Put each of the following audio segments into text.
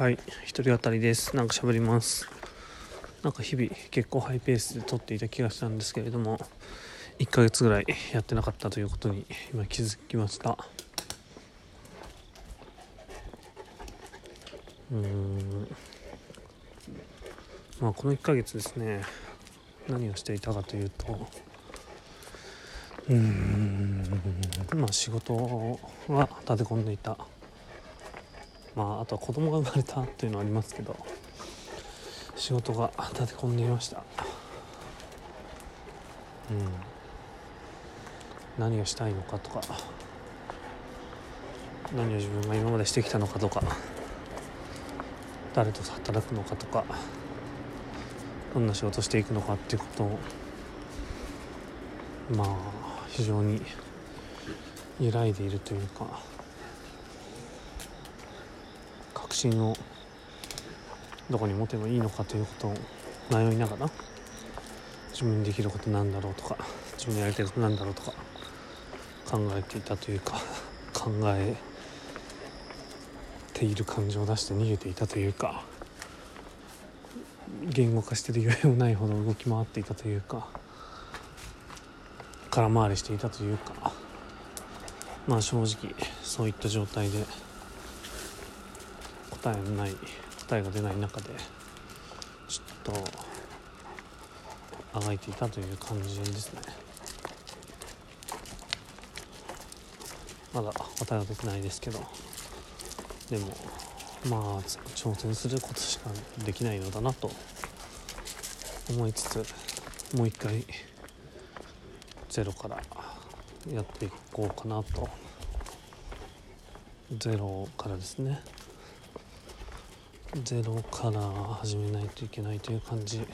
はい一人語りです。なんか喋ります。なんか日々結構ハイペースで撮っていた気がしたんですけれども1ヶ月ぐらいやってなかったということに今気づきました。うん。まあこの1ヶ月ですね。何をしていたかというとうん。まあ仕事が立て込んでいた。まああとは子供が生まれたというのはありますけど仕事が立て込んでいました。うん。何をしたいのかとか何を自分が今までしてきたのかとか誰と働くのかとかどんな仕事していくのかっていうことをまあ非常に揺らいでいるというか確信をどこに持てばいいのかということを迷いながら自分にできることなんだろうとか自分のやりたいことなんだろうとか考えていたというか考えている感情を出して逃げていたというか言語化してる余裕もないほど動き回っていたというか空回りしていたというかまあ正直そういった状態で答えのない答えが出ない中でちょっとあがいていたという感じですね。まだ答えは出てないですけど。でもまあ挑戦することしかできないのだなと思いつつもう一回ゼロからやっていこうかなと。ゼロからですね。ゼロから始めないといけないという感じで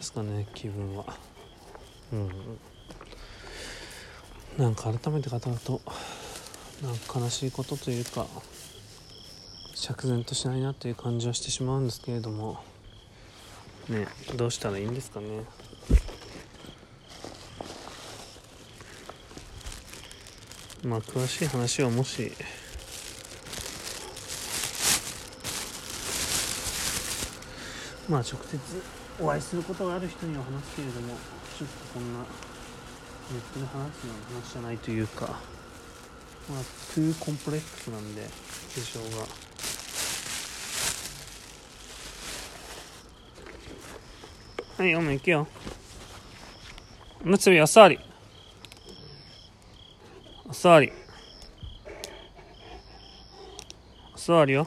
すかね気分は。うん。なんか改めて語るとなんか悲しいことというか釈然としないなという感じはしてしまうんですけれども。ねどうしたらいいんですかね。まあ詳しい話はもしまあ直接お会いすることがある人には話すけれどもちょっとこんなネットで話すような話じゃないというかまあトゥーコンプレックスなんで事情が。はいお前行けよ。おむつびおさわり。おさわり。おさわりよ。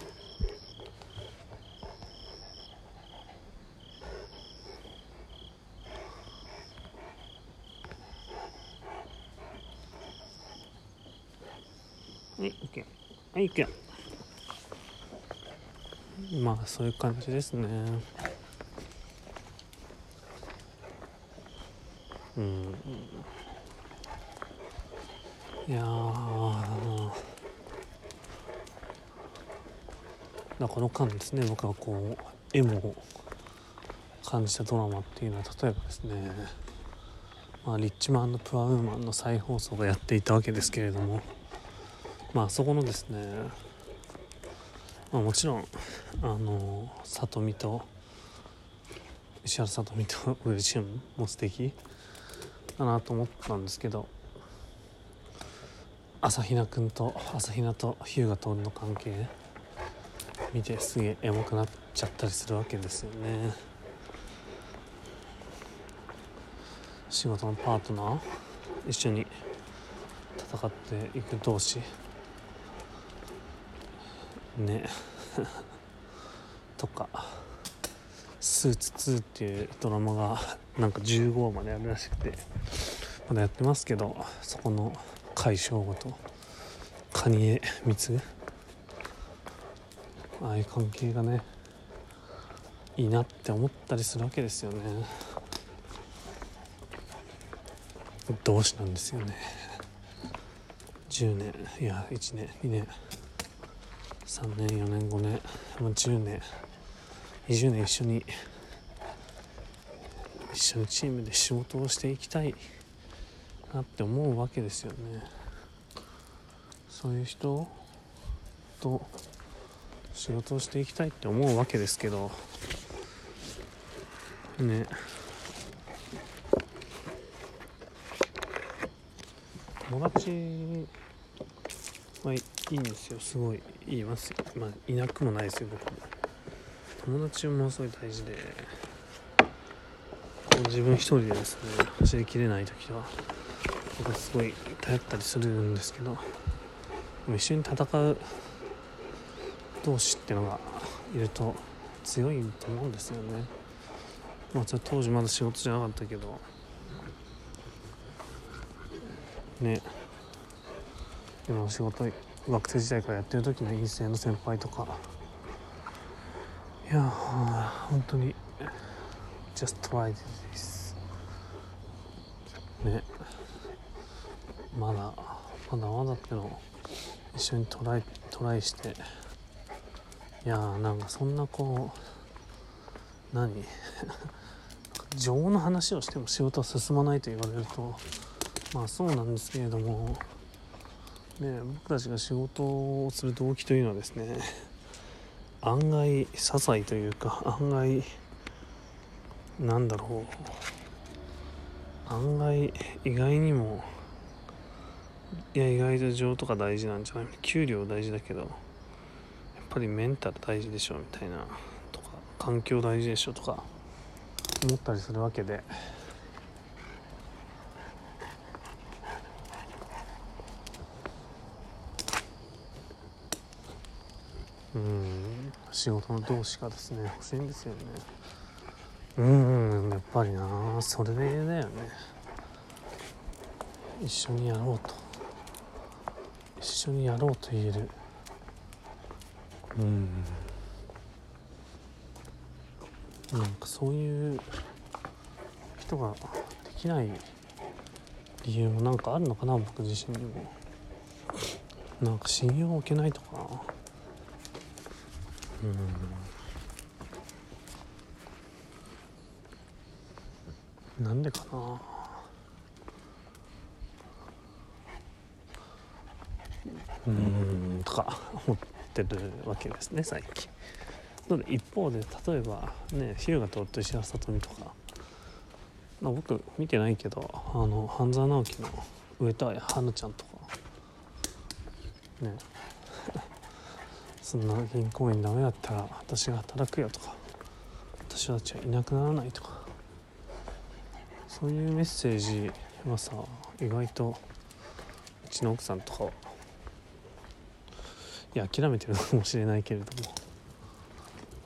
はい、OK。はい、OK。まあ、そういう感じですね。うん。いや、だこの間ですね、僕はこう、エモを感じたドラマっていうのは、例えばですね、まあ、リッチマンプアウーマンの再放送がやっていたわけですけれども、まあそこのですね、まあ、もちろんあの里見と石原さとみと上俊も素敵だなと思ったんですけど朝比奈君と朝比奈と日向徹の関係見てすげえエモくなっちゃったりするわけですよね。仕事のパートナー一緒に戦っていく同士。ね。とか「スーツ2」っていうドラマがなんか15話まであるらしくて。まだやってますけどそこの甲斐翔吾と。蟹江光。ああいう関係がねいいなって思ったりするわけですよね。同志なんですよね。10年いや1年2年。3年4年5年もう10年20年一緒に一緒にチームで仕事をしていきたいなって思うわけですよね。そういう人と仕事をしていきたいって思うわけですけど。ね。友達はいいいんですよ。すごい言いますよ。まあいなくもないですよ僕も。友達もすごい大事で。こう自分一人でですね走りきれない時は僕はすごい頼ったりするんですけど一緒に戦う同士っていうのがいると強いと思うんですよね。まあそれ当時まだ仕事じゃなかったけど。ね。今仕事学生時代からやってる時の陰性の先輩とか。いや本当に just try this ね。まだまだまだっての一緒にトライトライして。いやーなんかそんなこう何？情の話をしても仕事は進まないと言われるとまあそうなんですけれども。ね僕たちが仕事をする動機というのはですね案外些細というか案外なんだろう。案外意外にもいや意外と情とか大事なんじゃない？給料大事だけどやっぱりメンタル大事でしょみたいなとか環境大事でしょとか思ったりするわけでうん。仕事の同志がですね欲しいんですよね。うんやっぱりなそれでだよね。一緒にやろうと。一緒にやろうと言える。うん。なんかそういう人ができない理由もなんかあるのかな僕自身にも。なんか信用を置けないとかうん。なんでかな。うんとか思ってるわけですね最近。ので一方で例えばね日向徹と石原さとみとか、まあ、僕見てないけどあの半沢直樹の上戸彩花ちゃんとか。ね。そんな銀行員ダメだったら私が働くよとか私たちはいなくならないとか。そういうメッセージはさ意外とうちの奥さんとかはいや諦めてるのかもしれないけれども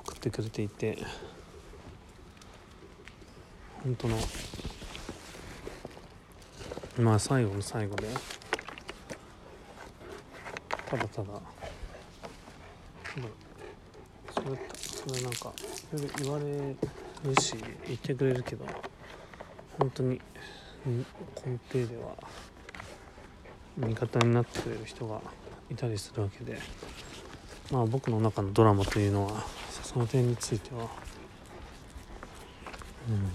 送ってくれていて本当のまあ最後の最後でただただそれそれなんかそれで言われるし言ってくれるけど本当に根底では味方になってくれる人がいたりするわけでまあ僕の中のドラマというのはその点についてはうん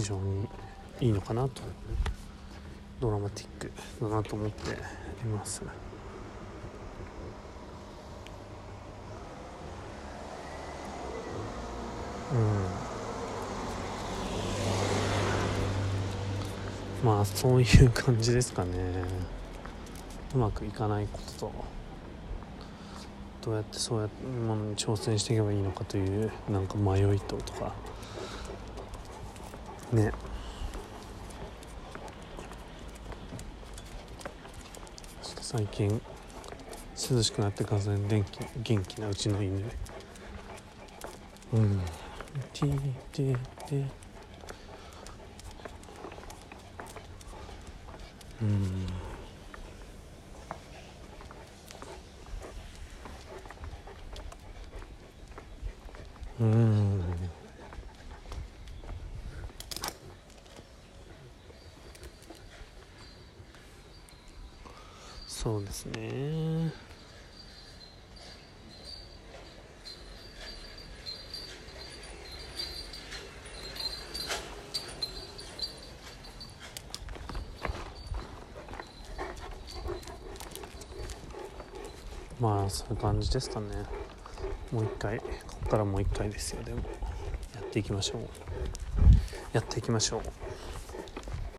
非常にいいのかなと。ドラマティックだなと思っています。うん。まあそういう感じですかね。うまくいかないこととどうやってそうやってものに挑戦していけばいいのかというなんか迷いととか。ね。最近涼しくなってから電気元気なうちの犬。うん。ティーティテうん。うんそうですね。まあそういう感じですかね。もう一回ここからもう一回ですよ。でもやっていきましょう。やっていきましょう。